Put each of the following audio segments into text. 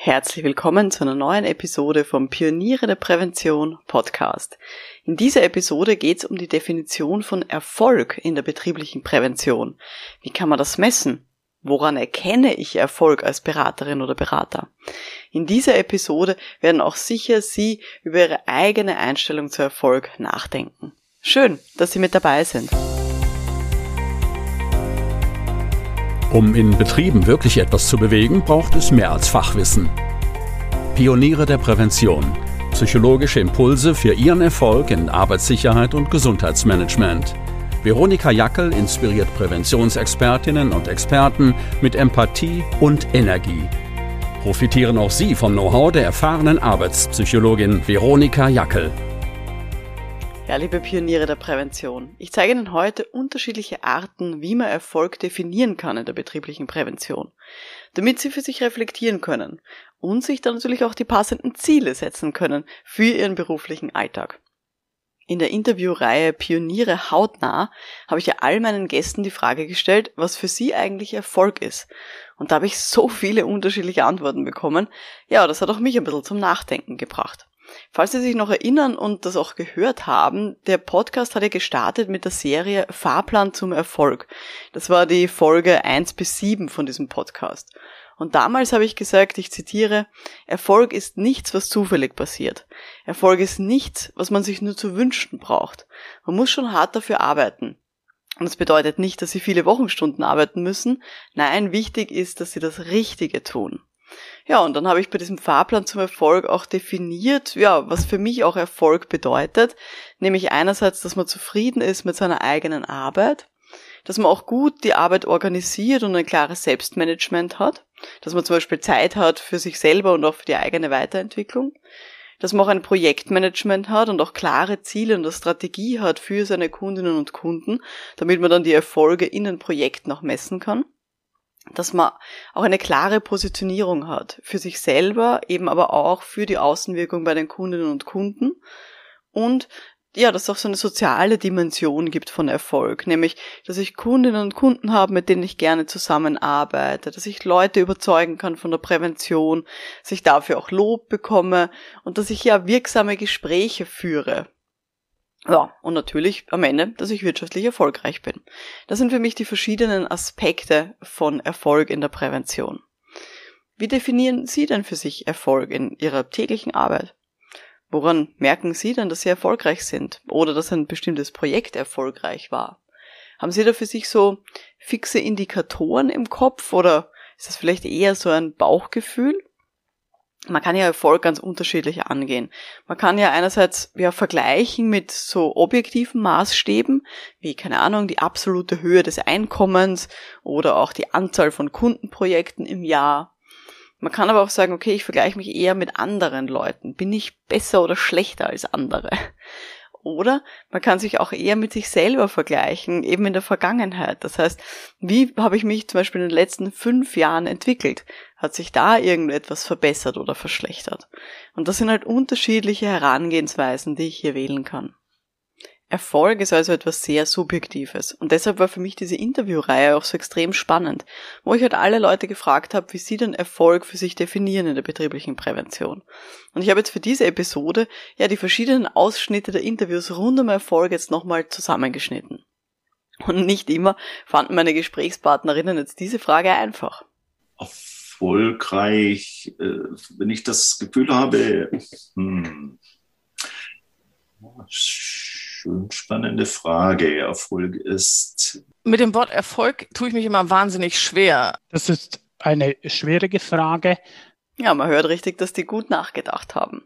Herzlich willkommen zu einer neuen Episode vom Pioniere der Prävention Podcast. In dieser Episode geht es um die Definition von Erfolg in der betrieblichen Prävention. Wie kann man das messen? Woran erkenne ich Erfolg als Beraterin oder Berater? In dieser Episode werden auch sicher Sie über Ihre eigene Einstellung zu Erfolg nachdenken. Schön, dass Sie mit dabei sind. Um in Betrieben wirklich etwas zu bewegen, braucht es mehr als Fachwissen. Pioniere der Prävention. Psychologische Impulse für Ihren Erfolg in Arbeitssicherheit und Gesundheitsmanagement. Veronika Jackel inspiriert Präventionsexpertinnen und Experten mit Empathie und Energie. Profitieren auch Sie vom Know-how der erfahrenen Arbeitspsychologin Veronika Jackel. Ja, liebe Pioniere der Prävention, ich zeige Ihnen heute unterschiedliche Arten, wie man Erfolg definieren kann in der betrieblichen Prävention, damit Sie für sich reflektieren können und sich dann natürlich auch die passenden Ziele setzen können für Ihren beruflichen Alltag. In der Interviewreihe Pioniere hautnah habe ich ja all meinen Gästen die Frage gestellt, was für sie eigentlich Erfolg ist. Und da habe ich so viele unterschiedliche Antworten bekommen. Ja, das hat auch mich ein bisschen zum Nachdenken gebracht. Falls Sie sich noch erinnern und das auch gehört haben, der Podcast hat ja gestartet mit der Serie Fahrplan zum Erfolg. Das war die Folge 1 bis 7 von diesem Podcast. Und damals habe ich gesagt, ich zitiere, Erfolg ist nichts, was zufällig passiert. Erfolg ist nichts, was man sich nur zu wünschen braucht. Man muss schon hart dafür arbeiten. Und das bedeutet nicht, dass Sie viele Wochenstunden arbeiten müssen. Nein, wichtig ist, dass Sie das Richtige tun. Ja, und dann habe ich bei diesem Fahrplan zum Erfolg auch definiert, ja, was für mich auch Erfolg bedeutet, nämlich einerseits, dass man zufrieden ist mit seiner eigenen Arbeit, dass man auch gut die Arbeit organisiert und ein klares Selbstmanagement hat, dass man zum Beispiel Zeit hat für sich selber und auch für die eigene Weiterentwicklung, dass man auch ein Projektmanagement hat und auch klare Ziele und eine Strategie hat für seine Kundinnen und Kunden, damit man dann die Erfolge in den Projekten auch messen kann dass man auch eine klare Positionierung hat für sich selber, eben aber auch für die Außenwirkung bei den Kundinnen und Kunden. Und ja, dass es auch so eine soziale Dimension gibt von Erfolg, nämlich, dass ich Kundinnen und Kunden habe, mit denen ich gerne zusammenarbeite, dass ich Leute überzeugen kann von der Prävention, dass ich dafür auch Lob bekomme und dass ich ja wirksame Gespräche führe ja, und natürlich am Ende, dass ich wirtschaftlich erfolgreich bin. Das sind für mich die verschiedenen Aspekte von Erfolg in der Prävention. Wie definieren Sie denn für sich Erfolg in Ihrer täglichen Arbeit? Woran merken Sie denn, dass Sie erfolgreich sind oder dass ein bestimmtes Projekt erfolgreich war? Haben Sie da für sich so fixe Indikatoren im Kopf oder ist das vielleicht eher so ein Bauchgefühl? Man kann ja Erfolg ganz unterschiedlich angehen. Man kann ja einerseits ja vergleichen mit so objektiven Maßstäben, wie keine Ahnung, die absolute Höhe des Einkommens oder auch die Anzahl von Kundenprojekten im Jahr. Man kann aber auch sagen, okay, ich vergleiche mich eher mit anderen Leuten. Bin ich besser oder schlechter als andere? Oder man kann sich auch eher mit sich selber vergleichen, eben in der Vergangenheit. Das heißt, wie habe ich mich zum Beispiel in den letzten fünf Jahren entwickelt? Hat sich da irgendetwas verbessert oder verschlechtert? Und das sind halt unterschiedliche Herangehensweisen, die ich hier wählen kann. Erfolg ist also etwas sehr Subjektives. Und deshalb war für mich diese Interviewreihe auch so extrem spannend, wo ich halt alle Leute gefragt habe, wie sie den Erfolg für sich definieren in der betrieblichen Prävention. Und ich habe jetzt für diese Episode ja die verschiedenen Ausschnitte der Interviews rund um Erfolg jetzt nochmal zusammengeschnitten. Und nicht immer fanden meine Gesprächspartnerinnen jetzt diese Frage einfach. Erfolgreich, äh, wenn ich das Gefühl habe, hm, schön spannende Frage. Erfolg ist. Mit dem Wort Erfolg tue ich mich immer wahnsinnig schwer. Das ist eine schwierige Frage. Ja, man hört richtig, dass die gut nachgedacht haben.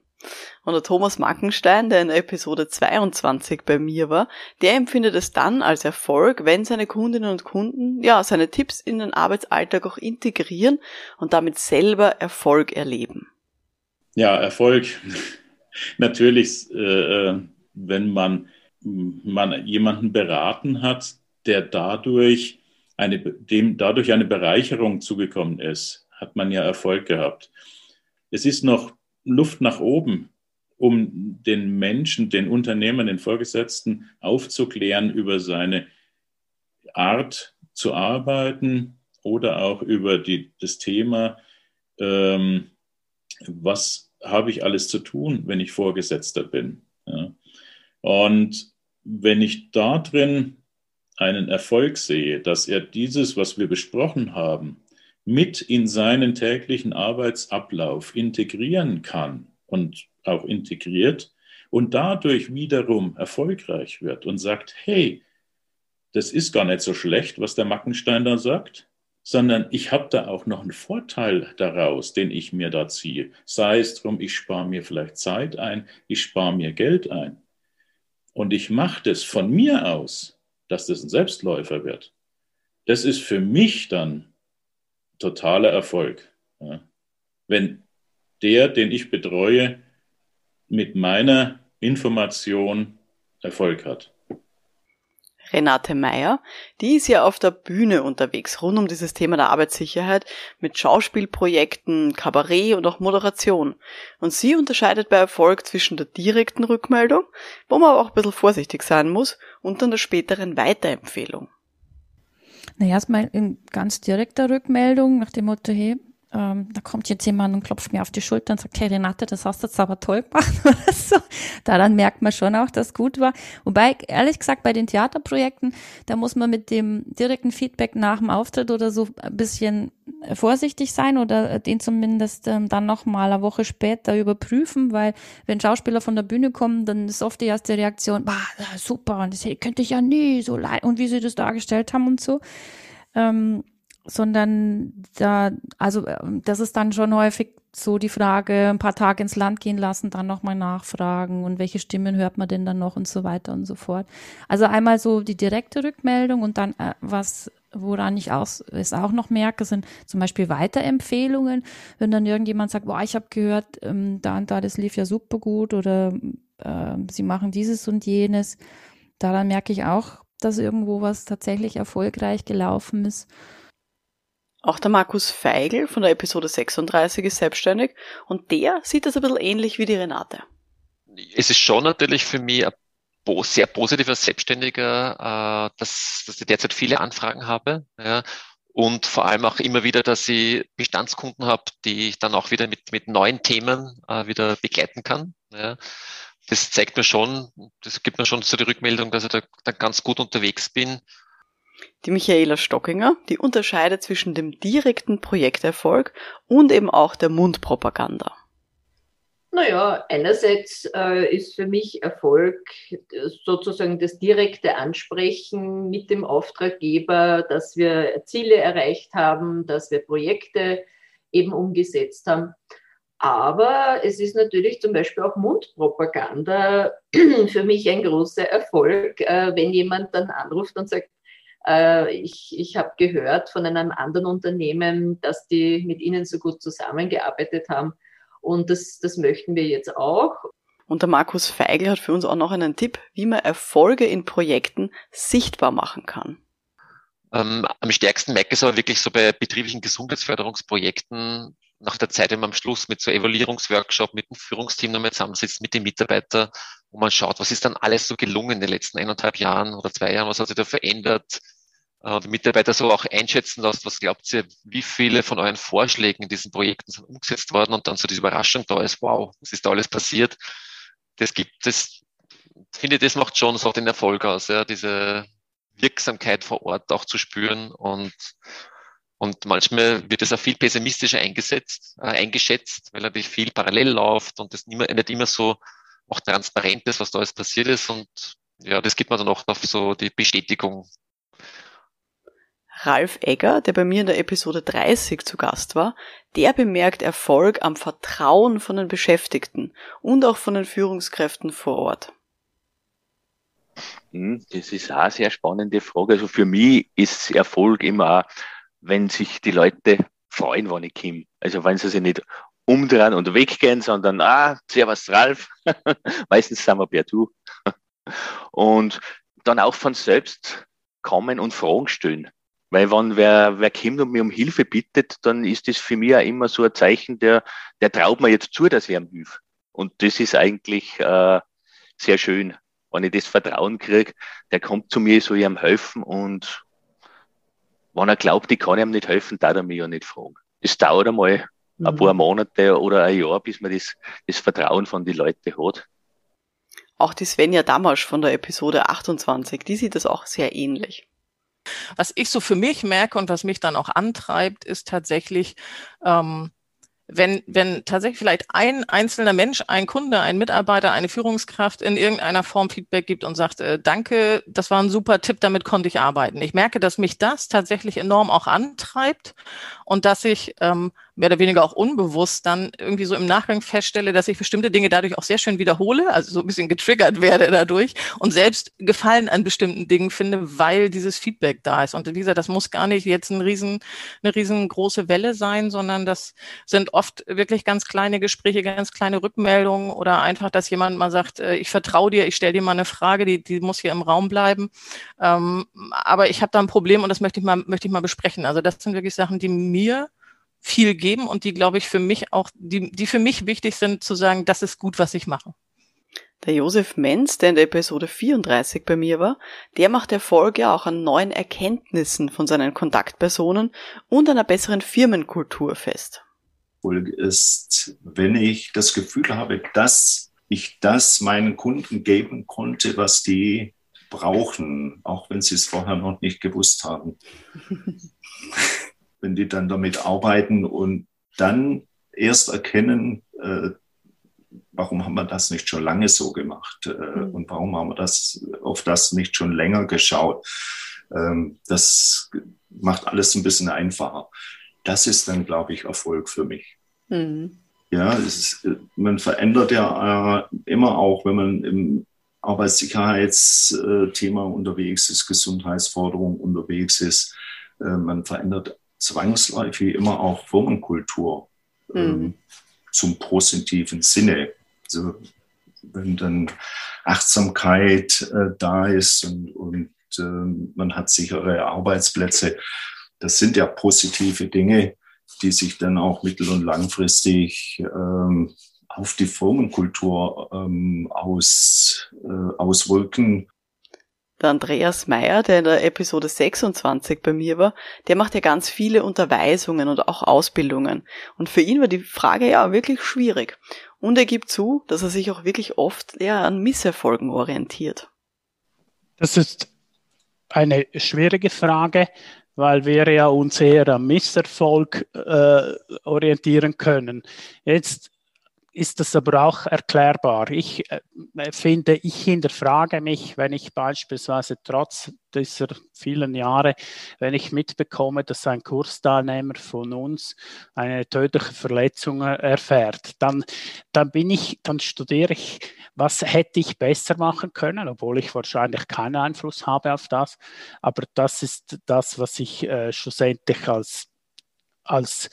Und der Thomas Mackenstein, der in Episode 22 bei mir war, der empfindet es dann als Erfolg, wenn seine Kundinnen und Kunden ja seine Tipps in den Arbeitsalltag auch integrieren und damit selber Erfolg erleben. Ja, Erfolg. Natürlich, äh, äh wenn man man jemanden beraten hat, der dadurch eine, dem dadurch eine Bereicherung zugekommen ist, hat man ja Erfolg gehabt. Es ist noch Luft nach oben, um den Menschen, den Unternehmern, den Vorgesetzten aufzuklären über seine Art zu arbeiten oder auch über die, das Thema, ähm, was habe ich alles zu tun, wenn ich Vorgesetzter bin. Ja. Und wenn ich da drin einen Erfolg sehe, dass er dieses, was wir besprochen haben, mit in seinen täglichen Arbeitsablauf integrieren kann und auch integriert und dadurch wiederum erfolgreich wird und sagt, hey, das ist gar nicht so schlecht, was der Mackenstein da sagt, sondern ich habe da auch noch einen Vorteil daraus, den ich mir da ziehe. Sei es drum, ich spare mir vielleicht Zeit ein, ich spare mir Geld ein. Und ich mache das von mir aus, dass das ein Selbstläufer wird. Das ist für mich dann totaler Erfolg. Ja. Wenn der, den ich betreue, mit meiner Information Erfolg hat. Renate Meyer, die ist ja auf der Bühne unterwegs rund um dieses Thema der Arbeitssicherheit mit Schauspielprojekten, Kabarett und auch Moderation. Und sie unterscheidet bei Erfolg zwischen der direkten Rückmeldung, wo man aber auch ein bisschen vorsichtig sein muss, und dann der späteren Weiterempfehlung. Naja, erstmal in ganz direkter Rückmeldung nach dem Motto, hey, ähm, da kommt jetzt jemand und klopft mir auf die Schulter und sagt, hey Renate, das hast du jetzt aber toll gemacht oder so. Daran merkt man schon auch, dass gut war. Wobei, ehrlich gesagt, bei den Theaterprojekten, da muss man mit dem direkten Feedback nach dem Auftritt oder so ein bisschen vorsichtig sein oder den zumindest ähm, dann noch mal eine Woche später überprüfen, weil wenn Schauspieler von der Bühne kommen, dann ist oft die erste Reaktion, bah, super, und das könnte ich ja nie so leid und wie sie das dargestellt haben und so. Ähm, sondern da, also ähm, das ist dann schon häufig so die Frage, ein paar Tage ins Land gehen lassen, dann nochmal nachfragen und welche Stimmen hört man denn dann noch und so weiter und so fort. Also einmal so die direkte Rückmeldung und dann äh, was, woran ich auch, es auch noch merke, sind zum Beispiel Weiterempfehlungen, wenn dann irgendjemand sagt, boah, ich habe gehört, ähm, da und da, das lief ja super gut oder äh, sie machen dieses und jenes. Daran merke ich auch, dass irgendwo was tatsächlich erfolgreich gelaufen ist. Auch der Markus Feigl von der Episode 36 ist selbstständig und der sieht das ein bisschen ähnlich wie die Renate. Es ist schon natürlich für mich ein sehr positiver Selbstständiger, äh, dass, dass ich derzeit viele Anfragen habe. Ja, und vor allem auch immer wieder, dass ich Bestandskunden habe, die ich dann auch wieder mit, mit neuen Themen äh, wieder begleiten kann. Ja. Das zeigt mir schon, das gibt mir schon so die Rückmeldung, dass ich da, da ganz gut unterwegs bin die Michaela Stockinger, die unterscheidet zwischen dem direkten Projekterfolg und eben auch der Mundpropaganda. Naja, einerseits äh, ist für mich Erfolg sozusagen das direkte Ansprechen mit dem Auftraggeber, dass wir Ziele erreicht haben, dass wir Projekte eben umgesetzt haben. Aber es ist natürlich zum Beispiel auch Mundpropaganda für mich ein großer Erfolg, äh, wenn jemand dann anruft und sagt, äh, ich ich habe gehört von einem anderen Unternehmen, dass die mit Ihnen so gut zusammengearbeitet haben. Und das, das möchten wir jetzt auch. Und der Markus Feigl hat für uns auch noch einen Tipp, wie man Erfolge in Projekten sichtbar machen kann. Ähm, am stärksten merke ich es aber wirklich so bei betrieblichen Gesundheitsförderungsprojekten nach der Zeit, wenn man am Schluss mit so Evaluierungsworkshop mit dem Führungsteam nochmal zusammensitzt, mit den Mitarbeitern, wo man schaut, was ist dann alles so gelungen in den letzten eineinhalb Jahren oder zwei Jahren, was hat sich da verändert, äh, die Mitarbeiter so auch einschätzen lässt, was glaubt ihr, wie viele von euren Vorschlägen in diesen Projekten sind umgesetzt worden? Und dann so diese Überraschung da ist, wow, was ist da alles passiert? Das gibt es, finde ich, das macht schon so den Erfolg aus, ja, diese Wirksamkeit vor Ort auch zu spüren und und manchmal wird es auch viel pessimistischer eingesetzt, äh, eingeschätzt, weil natürlich viel parallel läuft und es nicht, nicht immer so auch transparent ist, was da alles passiert ist. Und ja, das gibt mir dann auch noch so die Bestätigung. Ralf Egger, der bei mir in der Episode 30 zu Gast war, der bemerkt Erfolg am Vertrauen von den Beschäftigten und auch von den Führungskräften vor Ort. Hm, das ist auch eine sehr spannende Frage. Also für mich ist Erfolg immer wenn sich die Leute freuen, wenn ich komme. Also wenn sie sich nicht umdrehen und weggehen, sondern, ah, servus Ralf, meistens sind wir per Du. Und dann auch von selbst kommen und Fragen stellen. Weil wenn wer, wer kommt und mir um Hilfe bittet, dann ist das für mich auch immer so ein Zeichen, der, der traut mir jetzt zu, dass ich ihm hilft. Und das ist eigentlich äh, sehr schön. Wenn ich das Vertrauen kriege, der kommt zu mir, soll ihm helfen und wenn er glaubt, ich kann ihm nicht helfen, darf er mich ja nicht fragen. Es dauert einmal, mhm. ein paar Monate oder ein Jahr, bis man das, das Vertrauen von den Leuten hat. Auch die Svenja Damasch von der Episode 28, die sieht das auch sehr ähnlich. Was ich so für mich merke und was mich dann auch antreibt, ist tatsächlich, ähm, wenn, wenn tatsächlich vielleicht ein einzelner Mensch, ein Kunde, ein Mitarbeiter, eine Führungskraft in irgendeiner Form Feedback gibt und sagt, äh, danke, das war ein super Tipp, damit konnte ich arbeiten. Ich merke, dass mich das tatsächlich enorm auch antreibt und dass ich ähm, mehr oder weniger auch unbewusst dann irgendwie so im Nachgang feststelle, dass ich bestimmte Dinge dadurch auch sehr schön wiederhole, also so ein bisschen getriggert werde dadurch und selbst Gefallen an bestimmten Dingen finde, weil dieses Feedback da ist. Und wie gesagt, das muss gar nicht jetzt ein riesen, eine riesengroße Welle sein, sondern das sind oft wirklich ganz kleine Gespräche, ganz kleine Rückmeldungen oder einfach, dass jemand mal sagt, äh, ich vertraue dir, ich stelle dir mal eine Frage, die, die muss hier im Raum bleiben. Ähm, aber ich habe da ein Problem und das möchte ich mal, möchte ich mal besprechen. Also das sind wirklich Sachen, die mir viel geben und die, glaube ich, für mich auch, die, die für mich wichtig sind, zu sagen, das ist gut, was ich mache. Der Josef Menz, der in der Episode 34 bei mir war, der macht Erfolg ja auch an neuen Erkenntnissen von seinen Kontaktpersonen und einer besseren Firmenkultur fest. Erfolg ist, wenn ich das Gefühl habe, dass ich das meinen Kunden geben konnte, was die brauchen, auch wenn sie es vorher noch nicht gewusst haben. wenn die dann damit arbeiten und dann erst erkennen, äh, warum haben wir das nicht schon lange so gemacht äh, mhm. und warum haben wir das auf das nicht schon länger geschaut. Ähm, das macht alles ein bisschen einfacher. Das ist dann, glaube ich, Erfolg für mich. Mhm. Ja, ist, man verändert ja äh, immer auch, wenn man im Arbeitssicherheitsthema unterwegs ist, Gesundheitsforderung unterwegs ist. Äh, man verändert zwangsläufig immer auch Firmenkultur ähm, mhm. zum positiven Sinne. Also wenn dann Achtsamkeit äh, da ist und, und äh, man hat sichere Arbeitsplätze, das sind ja positive Dinge, die sich dann auch mittel- und langfristig ähm, auf die Firmenkultur ähm, aus, äh, auswirken der Andreas Meyer, der in der Episode 26 bei mir war, der macht ja ganz viele Unterweisungen und auch Ausbildungen. Und für ihn war die Frage ja wirklich schwierig. Und er gibt zu, dass er sich auch wirklich oft eher an Misserfolgen orientiert. Das ist eine schwierige Frage, weil wir ja uns eher am Misserfolg äh, orientieren können. Jetzt ist das aber auch erklärbar. Ich äh, finde, ich hinterfrage mich, wenn ich beispielsweise trotz dieser vielen Jahre, wenn ich mitbekomme, dass ein Kursteilnehmer von uns eine tödliche Verletzung erfährt, dann, dann bin ich, dann studiere ich, was hätte ich besser machen können, obwohl ich wahrscheinlich keinen Einfluss habe auf das. Aber das ist das, was ich äh, schlussendlich als, als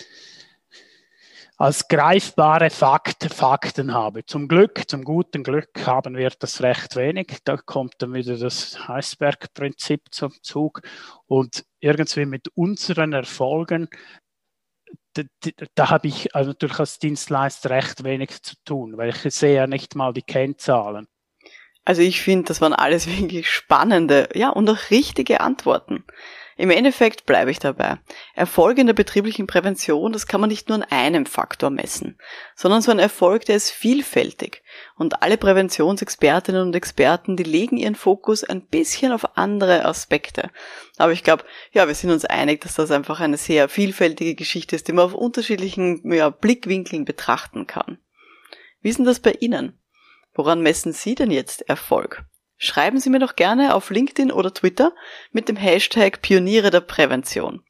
als greifbare Fakt, Fakten habe. Zum Glück, zum guten Glück haben wir das recht wenig. Da kommt dann wieder das Eisbergprinzip zum Zug. Und irgendwie mit unseren Erfolgen, da, da habe ich also natürlich als Dienstleister recht wenig zu tun, weil ich sehe ja nicht mal die Kennzahlen. Also ich finde, das waren alles wirklich spannende, ja, und auch richtige Antworten. Im Endeffekt bleibe ich dabei. Erfolg in der betrieblichen Prävention, das kann man nicht nur an einem Faktor messen, sondern so ein Erfolg, der ist vielfältig. Und alle Präventionsexpertinnen und Experten, die legen ihren Fokus ein bisschen auf andere Aspekte. Aber ich glaube, ja, wir sind uns einig, dass das einfach eine sehr vielfältige Geschichte ist, die man auf unterschiedlichen ja, Blickwinkeln betrachten kann. Wie ist denn das bei Ihnen? Woran messen Sie denn jetzt Erfolg? Schreiben Sie mir doch gerne auf LinkedIn oder Twitter mit dem Hashtag Pioniere der Prävention.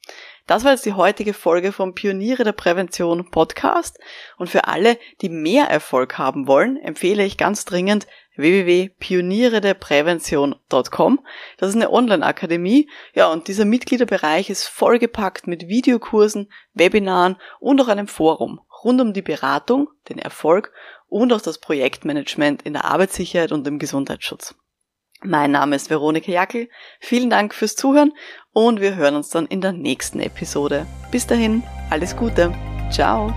Das war jetzt die heutige Folge vom Pioniere der Prävention Podcast. Und für alle, die mehr Erfolg haben wollen, empfehle ich ganz dringend www.pionierederprävention.com. Das ist eine Online-Akademie. Ja, und dieser Mitgliederbereich ist vollgepackt mit Videokursen, Webinaren und auch einem Forum rund um die Beratung, den Erfolg und auch das Projektmanagement in der Arbeitssicherheit und im Gesundheitsschutz. Mein Name ist Veronika Jackel. Vielen Dank fürs Zuhören und wir hören uns dann in der nächsten Episode. Bis dahin, alles Gute. Ciao.